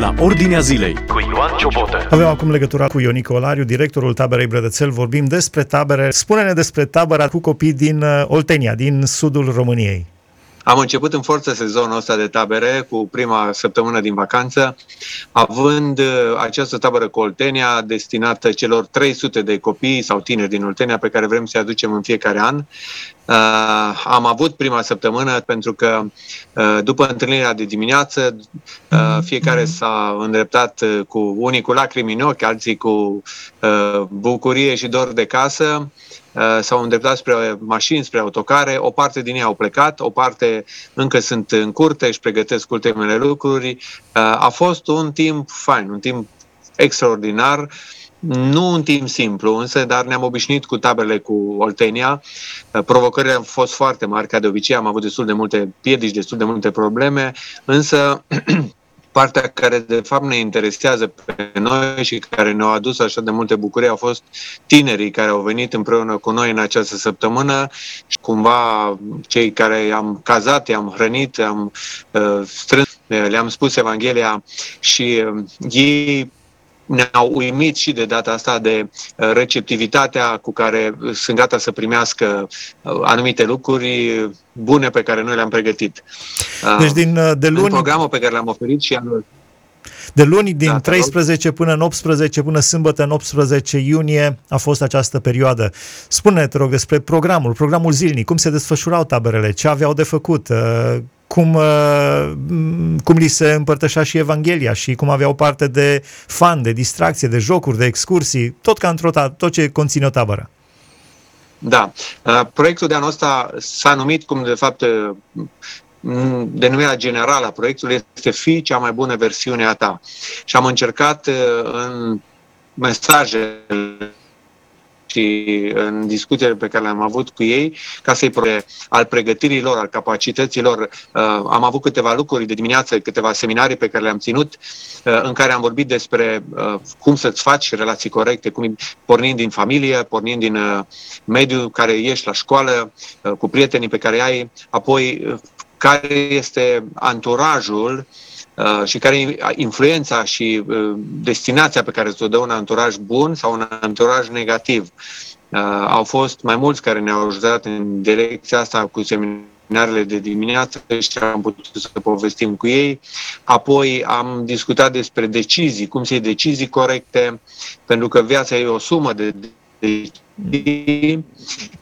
la Ordinea Zilei cu Ioan Ciobotă. Avem acum legătura cu Ionică Olariu, directorul taberei Brădățel. Vorbim despre tabere. Spune-ne despre tabăra cu copii din uh, Oltenia, din sudul României. Am început în forță sezonul ăsta de tabere cu prima săptămână din vacanță, având uh, această tabără cu Oltenia destinată celor 300 de copii sau tineri din Oltenia pe care vrem să-i aducem în fiecare an. Uh, am avut prima săptămână pentru că uh, după întâlnirea de dimineață uh, fiecare s-a îndreptat uh, cu unii cu lacrimi în ochi, alții cu uh, bucurie și dor de casă. Uh, s-au îndreptat spre mașini, spre autocare, o parte din ei au plecat, o parte încă sunt în curte, își pregătesc ultimele lucruri. Uh, a fost un timp fain, un timp extraordinar, nu un timp simplu, însă, dar ne-am obișnuit cu tabele cu Oltenia. Uh, provocările au fost foarte mari, ca de obicei, am avut destul de multe piedici, destul de multe probleme, însă partea care de fapt ne interesează pe noi și care ne-a adus așa de multe bucurii au fost tinerii care au venit împreună cu noi în această săptămână și cumva cei care am cazat, i-am hrănit, am uh, strâns, le-am spus Evanghelia și uh, ei ne-au uimit și de data asta de uh, receptivitatea cu care sunt gata să primească uh, anumite lucruri bune pe care noi le-am pregătit. Uh, deci din, de luni... În programul pe care l-am oferit și anul de luni din da, 13 până în 18, până sâmbătă în 18 iunie a fost această perioadă. Spune, te rog, despre programul, programul zilnic, cum se desfășurau taberele, ce aveau de făcut, cum, uh, cum li se împărtășea și Evanghelia și cum aveau parte de fan, de distracție, de jocuri, de excursii, tot ca într-o tot ce conține o tabără. Da. Uh, proiectul de anul ăsta s-a numit, cum de fapt uh, denumirea generală a proiectului este Fi cea mai bună versiune a ta. Și am încercat în mesajele și în discuțiile pe care le-am avut cu ei, ca să-i pre- al pregătirii lor, al capacității lor. Uh, am avut câteva lucruri de dimineață, câteva seminarii pe care le-am ținut, uh, în care am vorbit despre uh, cum să-ți faci relații corecte, cum pornind din familie, pornind din uh, mediul care ești la școală, uh, cu prietenii pe care ai, apoi uh, care este anturajul uh, Uh, și care e influența și uh, destinația pe care ți-o dă un anturaj bun sau un anturaj negativ. Uh, au fost mai mulți care ne-au ajutat în direcția asta cu seminarele de dimineață și am putut să povestim cu ei. Apoi am discutat despre decizii, cum să iei decizii corecte, pentru că viața e o sumă de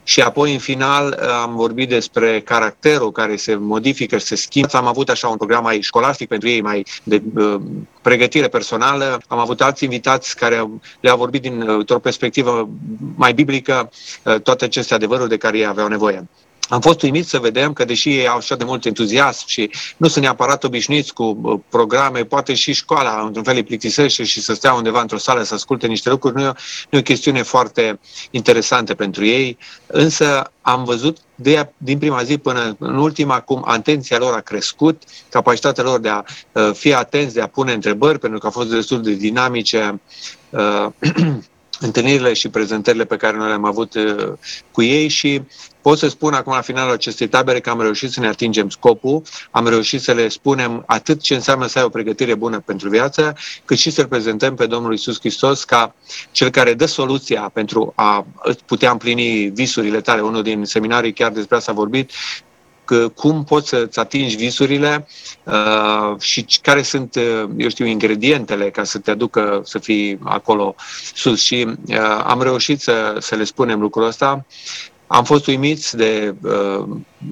și apoi, în final, am vorbit despre caracterul care se modifică și se schimbă. Am avut așa un program mai școlastic pentru ei, mai de uh, pregătire personală. Am avut alți invitați care le-au vorbit dintr-o perspectivă mai biblică uh, toate aceste adevăruri de care ei aveau nevoie am fost uimit să vedem că, deși ei au așa de mult entuziasm și nu sunt neapărat obișnuiți cu programe, poate și școala, într-un fel, îi plictisește și să stea undeva într-o sală să asculte niște lucruri, nu e, o, nu e o chestiune foarte interesantă pentru ei, însă am văzut de, din prima zi până în ultima cum atenția lor a crescut, capacitatea lor de a uh, fi atenți, de a pune întrebări, pentru că au fost destul de dinamice uh, întâlnirile și prezentările pe care noi le-am avut uh, cu ei și pot să spun acum la finalul acestei tabere că am reușit să ne atingem scopul, am reușit să le spunem atât ce înseamnă să ai o pregătire bună pentru viață, cât și să-L prezentăm pe Domnul Isus Hristos ca cel care dă soluția pentru a putea împlini visurile tale. Unul din seminarii chiar despre asta a vorbit, că cum poți să-ți atingi visurile uh, și care sunt, uh, eu știu, ingredientele ca să te aducă să fii acolo sus. Și uh, am reușit să, să le spunem lucrul ăsta. Am fost uimiți de uh,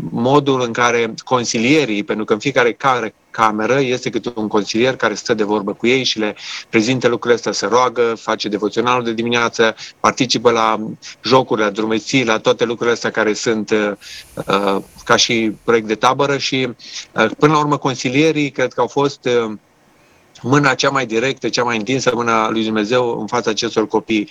modul în care consilierii, pentru că în fiecare care cameră este câte un consilier care stă de vorbă cu ei și le prezintă lucrurile astea, se roagă, face devoționalul de dimineață, participă la jocuri, la drumeții, la toate lucrurile astea care sunt uh, uh, ca și proiect de tabără și uh, până la urmă consilierii cred că au fost uh, mâna cea mai directă, cea mai întinsă, mâna lui Dumnezeu în fața acestor copii.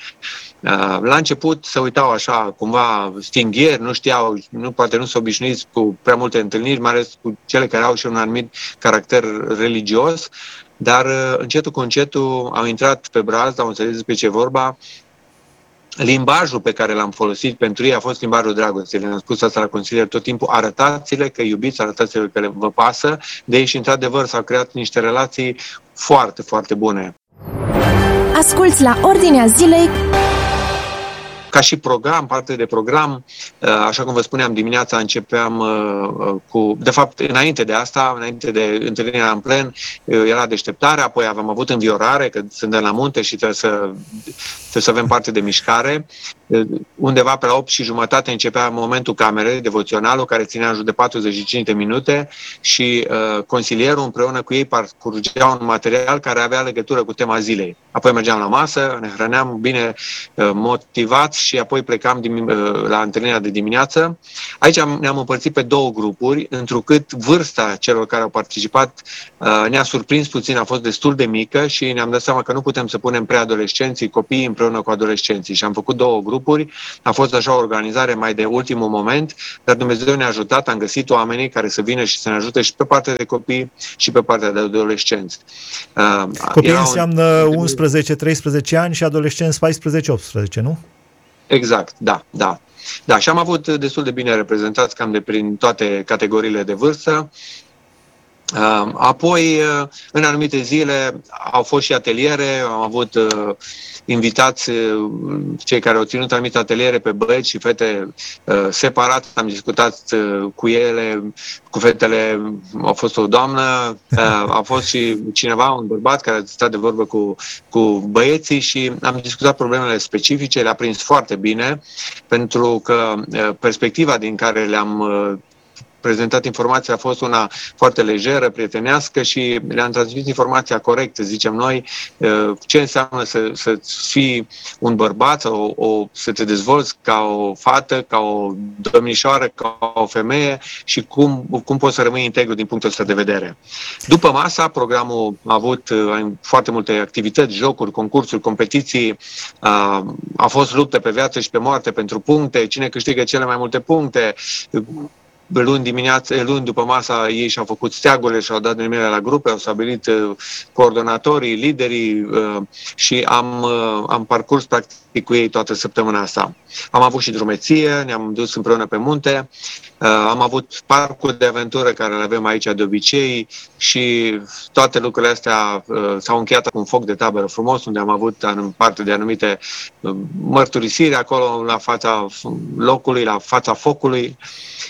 Uh, la început se uitau așa, cumva stinghieri, nu știau, nu, poate nu s-au obișnuiți cu prea multe întâlniri, mai ales cu cele care au și un anumit caracter religios, dar uh, încetul cu încetul au intrat pe braz, au înțeles despre ce vorba limbajul pe care l-am folosit pentru ei a fost limbajul dragostei. Le-am spus asta la consilier tot timpul, arătați-le că iubiți, arătați-le că vă pasă de ei și într-adevăr s-au creat niște relații foarte, foarte bune. Asculți la Ordinea Zilei ca și program, parte de program, uh, așa cum vă spuneam, dimineața începeam uh, uh, cu, de fapt, înainte de asta, înainte de întâlnirea în plen, era deșteptare, apoi avem avut înviorare, că suntem la munte și trebuie să, trebuie să avem parte de mișcare. Undeva pe la 8 și jumătate începea momentul camerei, devoționalul, care ținea în jur de 45 de minute și uh, consilierul împreună cu ei parcurgea un material care avea legătură cu tema zilei. Apoi mergeam la masă, ne hrăneam bine uh, motivați și apoi plecam din, uh, la întâlnirea de dimineață. Aici ne-am împărțit pe două grupuri, întrucât vârsta celor care au participat uh, ne-a surprins puțin, a fost destul de mică și ne-am dat seama că nu putem să punem preadolescenții, copiii împreună cu adolescenții și am făcut două grupuri. A fost așa o organizare mai de ultimul moment, dar Dumnezeu ne-a ajutat, am găsit oamenii care să vină și să ne ajute și pe partea de copii și pe partea de adolescenți. Uh, Copiii înseamnă 11-13 ani și adolescenți 14-18, nu? Exact, da, da. Da, și am avut destul de bine reprezentați cam de prin toate categoriile de vârstă. Uh, apoi, uh, în anumite zile, au fost și ateliere, am avut uh, invitați cei care au ținut anumite ateliere pe băieți și fete separat, am discutat cu ele, cu fetele, a fost o doamnă, a fost și cineva, un bărbat care a stat de vorbă cu, cu băieții și am discutat problemele specifice, le-a prins foarte bine, pentru că perspectiva din care le-am prezentat informația a fost una foarte lejeră, prietenească și le-am transmis informația corectă, zicem noi, ce înseamnă să, să fii un bărbat sau o, să te dezvolți ca o fată, ca o domnișoară, ca o femeie și cum, cum poți să rămâi integru din punctul ăsta de vedere. După masa, programul a avut foarte multe activități, jocuri, concursuri, competiții, a fost luptă pe viață și pe moarte pentru puncte, cine câștigă cele mai multe puncte, luni dimineață, luni după masa ei și-au făcut steagurile și-au dat numirea la grupe, au stabilit uh, coordonatorii, liderii uh, și am, uh, am parcurs practic cu ei toată săptămâna asta. Am avut și drumeție, ne-am dus împreună pe munte, am avut parcul de aventură care le avem aici de obicei și toate lucrurile astea s-au încheiat cu un foc de tabără frumos, unde am avut parte de anumite mărturisiri acolo la fața locului, la fața focului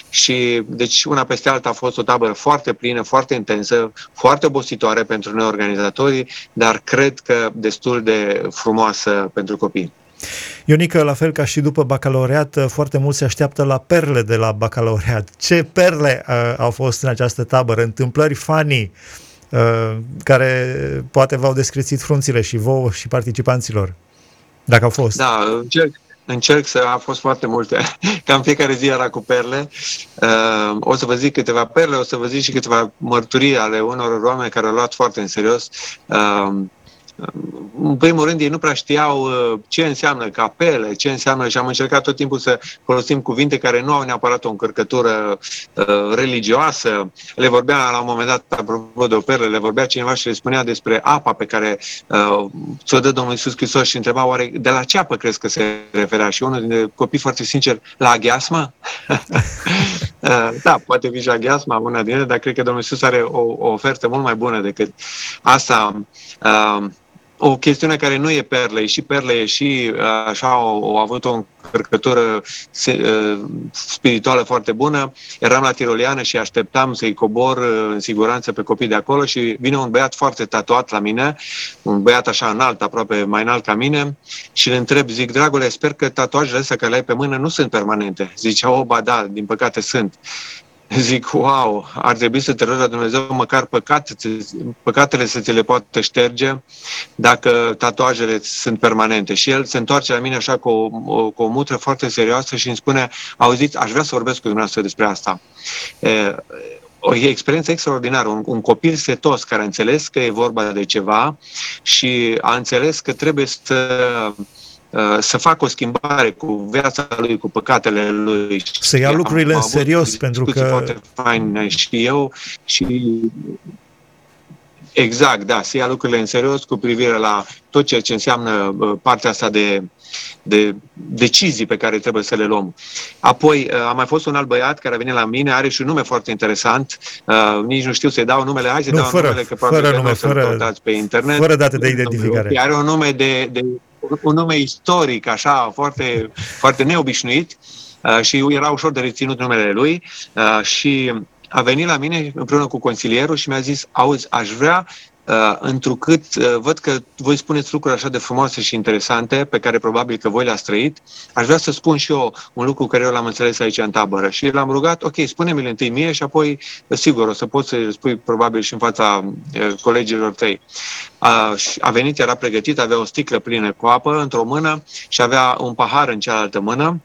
și deci una peste alta a fost o tabără foarte plină, foarte intensă, foarte obositoare pentru noi organizatorii, dar cred că destul de frumoasă pentru copii. Ionică, la fel ca și după bacalaureat, foarte mulți se așteaptă la perle de la bacalaureat. Ce perle uh, au fost în această tabără? Întâmplări funny uh, care poate v-au descrețit frunțile și vouă și participanților, dacă au fost. Da, încerc, încerc să a fost foarte multe, cam fiecare zi era cu perle. Uh, o să vă zic câteva perle, o să vă zic și câteva mărturii ale unor oameni care au luat foarte în serios uh, în primul rând, ei nu prea știau uh, ce înseamnă capele, ce înseamnă și am încercat tot timpul să folosim cuvinte care nu au neapărat o încărcătură uh, religioasă. Le vorbea la un moment dat, apropo de o perle, le vorbea cineva și le spunea despre apa pe care uh, ți-o dă Domnul Iisus Hristos și întreba oare de la ce apă crezi că se referea? Și unul dintre copii foarte sincer, la aghiasma? uh, da, poate fi și aghiasma una din ele, dar cred că Domnul Iisus are o, o ofertă mult mai bună decât asta. Uh, o chestiune care nu e perle, și perle e și așa au, avut o încărcătură spirituală foarte bună. Eram la Tiroliană și așteptam să-i cobor în siguranță pe copii de acolo și vine un băiat foarte tatuat la mine, un băiat așa înalt, aproape mai înalt ca mine și îl întreb, zic, dragule, sper că tatuajele astea care le ai pe mână nu sunt permanente. Zice, o, ba da, din păcate sunt. Zic, wow, ar trebui să te rogi la Dumnezeu măcar păcate, păcatele să ți le poată șterge dacă tatuajele sunt permanente. Și el se întoarce la mine așa cu o, o, cu o mutră foarte serioasă și îmi spune, auziți, aș vrea să vorbesc cu dumneavoastră despre asta. E, o experiență extraordinară. Un, un copil setos care a înțeles că e vorba de ceva și a înțeles că trebuie să Uh, să facă o schimbare cu viața lui, cu păcatele lui. Să ia lucrurile am, în serios, pentru că... Foarte fain și eu și Exact, da, să ia lucrurile în serios cu privire la tot ceea ce înseamnă uh, partea asta de, de decizii pe care trebuie să le luăm. Apoi uh, a mai fost un alt băiat care a venit la mine, are și un nume foarte interesant, uh, nici nu știu să-i dau numele, hai să nu, dau fără, numele, că probabil fără că nume, nu să fără, pe internet. Fără date de identificare. Are un nume de, de un nume istoric, așa, foarte, foarte neobișnuit uh, și era ușor de reținut numele lui uh, și a venit la mine împreună cu consilierul și mi-a zis, auzi, aș vrea Uh, întrucât uh, văd că voi spuneți lucruri așa de frumoase și interesante, pe care probabil că voi le-ați trăit, aș vrea să spun și eu un lucru care eu l-am înțeles aici în tabără. Și l-am rugat, ok, spune-mi-l întâi mie și apoi, sigur, o să poți să spui probabil și în fața uh, colegilor tăi. A, a venit, era pregătit, avea o sticlă plină cu apă într-o mână și avea un pahar în cealaltă mână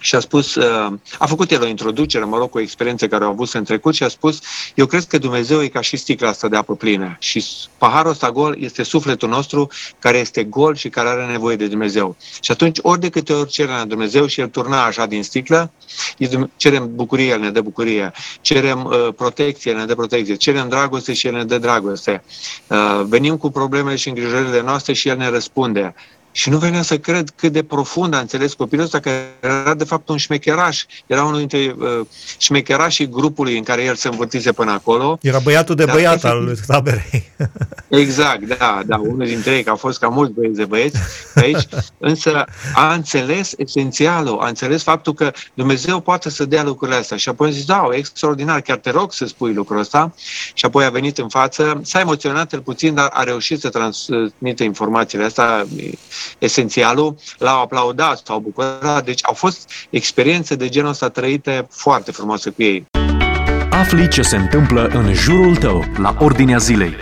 și a spus, uh, a făcut el o introducere, mă rog, cu experiențe care au avut în trecut și a spus, eu cred că Dumnezeu e ca și sticla asta de apă plină și paharul ăsta gol este sufletul nostru care este gol și care are nevoie de Dumnezeu. Și atunci, ori de câte ori cerem la Dumnezeu și el turna așa din sticlă, cerem bucurie, el ne dă bucurie, cerem uh, protecție, el ne dă protecție, cerem dragoste și el ne dă dragoste. Uh, venim cu problemele și îngrijorările noastre și el ne răspunde. Și nu venea să cred cât de profund a înțeles copilul ăsta, că era de fapt un șmecheraș. Era unul dintre uh, șmecherașii grupului în care el se învârtise până acolo. Era băiatul de băiat efectiv, al taberei. exact, da, da, unul dintre ei, că au fost cam mulți băieți de băieți aici, însă a înțeles esențialul, a înțeles faptul că Dumnezeu poate să dea lucrurile astea. Și apoi a zis, da, extraordinar, chiar te rog să spui lucrul ăsta. Și apoi a venit în față, s-a emoționat el puțin, dar a reușit să transmită informațiile astea esențialul, l-au aplaudat, s-au bucurat. Deci au fost experiențe de genul ăsta trăite foarte frumoase cu ei. Afli ce se întâmplă în jurul tău, la Ordinea Zilei.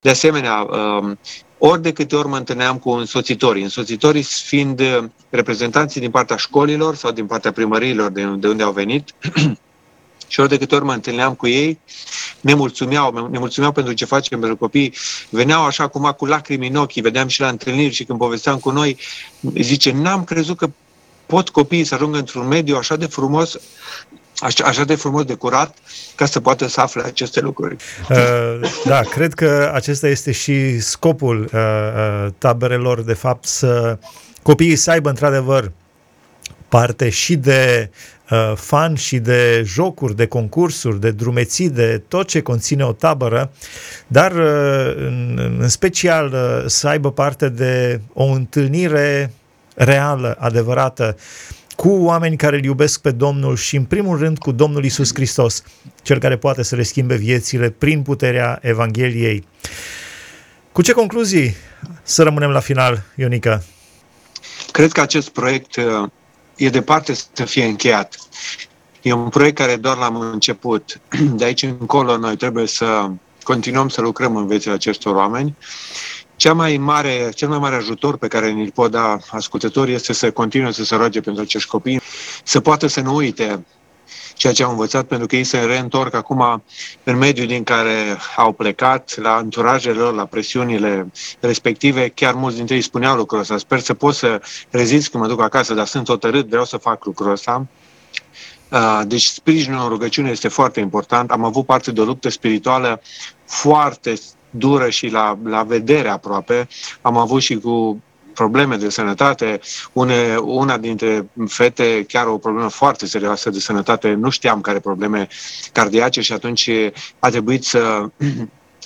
De asemenea, um, ori de câte ori mă întâlneam cu însoțitorii, însoțitorii fiind uh, reprezentanții din partea școlilor sau din partea primăriilor de unde au venit, și ori de câte ori mă întâlneam cu ei, ne mulțumeau, ne mulțumeau pentru ce facem pentru copii. Veneau așa cum cu lacrimi în ochii, vedeam și la întâlniri și când povesteam cu noi, zice, n-am crezut că pot copiii să ajungă într-un mediu așa de frumos, așa, așa de frumos de curat, ca să poată să afle aceste lucruri. Uh, da, cred că acesta este și scopul uh, uh, taberelor, de fapt, să copiii să aibă într-adevăr parte și de uh, fan și de jocuri, de concursuri, de drumeții, de tot ce conține o tabără, dar uh, în, în special uh, să aibă parte de o întâlnire reală, adevărată, cu oameni care îl iubesc pe Domnul și în primul rând cu Domnul Isus Hristos, cel care poate să le schimbe viețile prin puterea Evangheliei. Cu ce concluzii să rămânem la final, Ionica? Cred că acest proiect uh, e departe să fie încheiat. E un proiect care doar l-am început. De aici încolo noi trebuie să continuăm să lucrăm în viețile acestor oameni. Cea mai mare, cel mai mare ajutor pe care ni-l pot da ascultătorii este să continue să se roage pentru acești copii, să poată să nu uite ceea ce au învățat, pentru că ei se reîntorc acum în mediul din care au plecat, la anturajele lor, la presiunile respective. Chiar mulți dintre ei spuneau lucrul ăsta. Sper să pot să rezist când mă duc acasă, dar sunt hotărât, vreau să fac lucrul ăsta. Deci sprijinul în rugăciune este foarte important. Am avut parte de o luptă spirituală foarte dură și la, la vedere aproape. Am avut și cu probleme de sănătate. Une, una dintre fete, chiar o problemă foarte serioasă de sănătate, nu știam care probleme cardiace și atunci a trebuit să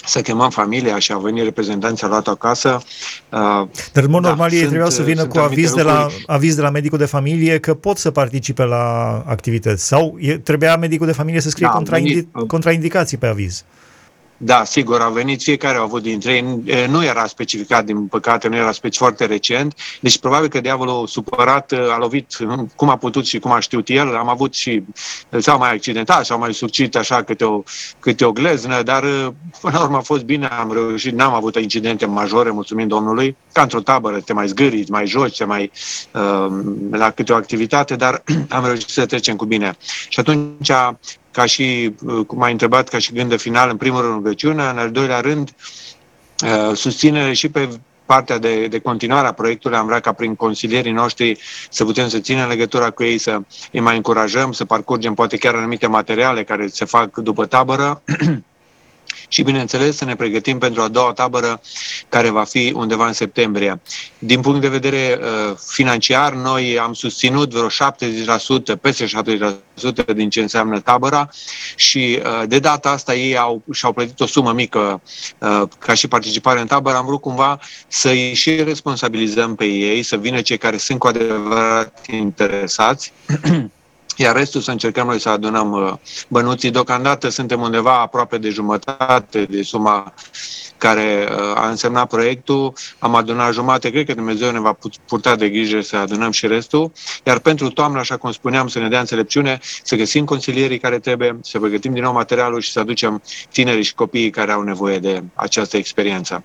să chemăm familia și a venit reprezentanții, a luat acasă. Uh, Dar în mod da, normal ei trebuiau să vină cu aviz de, la, aviz de la medicul de familie că pot să participe la activități sau e, trebuia medicul de familie să scrie da, contraindi- contraindicații pe aviz. Da, sigur, au venit fiecare, au avut dintre ei. Nu era specificat, din păcate, nu era specificat foarte recent. Deci probabil că diavolul supărat a lovit cum a putut și cum a știut el. Am avut și, s-au mai accidentat, s-au mai succit așa câte o, câte o gleznă, dar până la urmă a fost bine, am reușit, n-am avut incidente majore, mulțumim Domnului. Ca într-o tabără, te mai zgâri, mai joci, te mai uh, la câte o activitate, dar am reușit să trecem cu bine. Și atunci ca și, uh, cum ai întrebat, ca și gând de final, în primul rând rugăciunea, în al doilea rând, uh, susținere și pe partea de, de continuare a proiectului, am vrea ca prin consilierii noștri să putem să ținem legătura cu ei, să îi mai încurajăm, să parcurgem poate chiar anumite materiale care se fac după tabără și, bineînțeles, să ne pregătim pentru a doua tabără care va fi undeva în septembrie. Din punct de vedere uh, financiar, noi am susținut vreo 70%, peste 70% din ce înseamnă tabăra și uh, de data asta ei au, și-au plătit o sumă mică uh, ca și participare în tabără. Am vrut cumva să-i și responsabilizăm pe ei, să vină cei care sunt cu adevărat interesați iar restul să încercăm noi să adunăm uh, bănuții. Deocamdată suntem undeva aproape de jumătate de suma care uh, a însemnat proiectul. Am adunat jumate, cred că Dumnezeu ne va purta de grijă să adunăm și restul. Iar pentru toamnă, așa cum spuneam, să ne dea înțelepciune, să găsim consilierii care trebuie, să pregătim din nou materialul și să aducem tinerii și copiii care au nevoie de această experiență.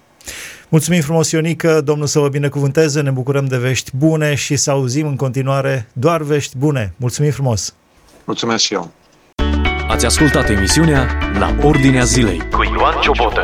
Mulțumim frumos, Ionică, Domnul să vă binecuvânteze, ne bucurăm de vești bune și să auzim în continuare doar vești bune. Mulțumim frumos! Mulțumesc și eu! Ați ascultat emisiunea La Ordinea Zilei cu Ioan Ciobotă.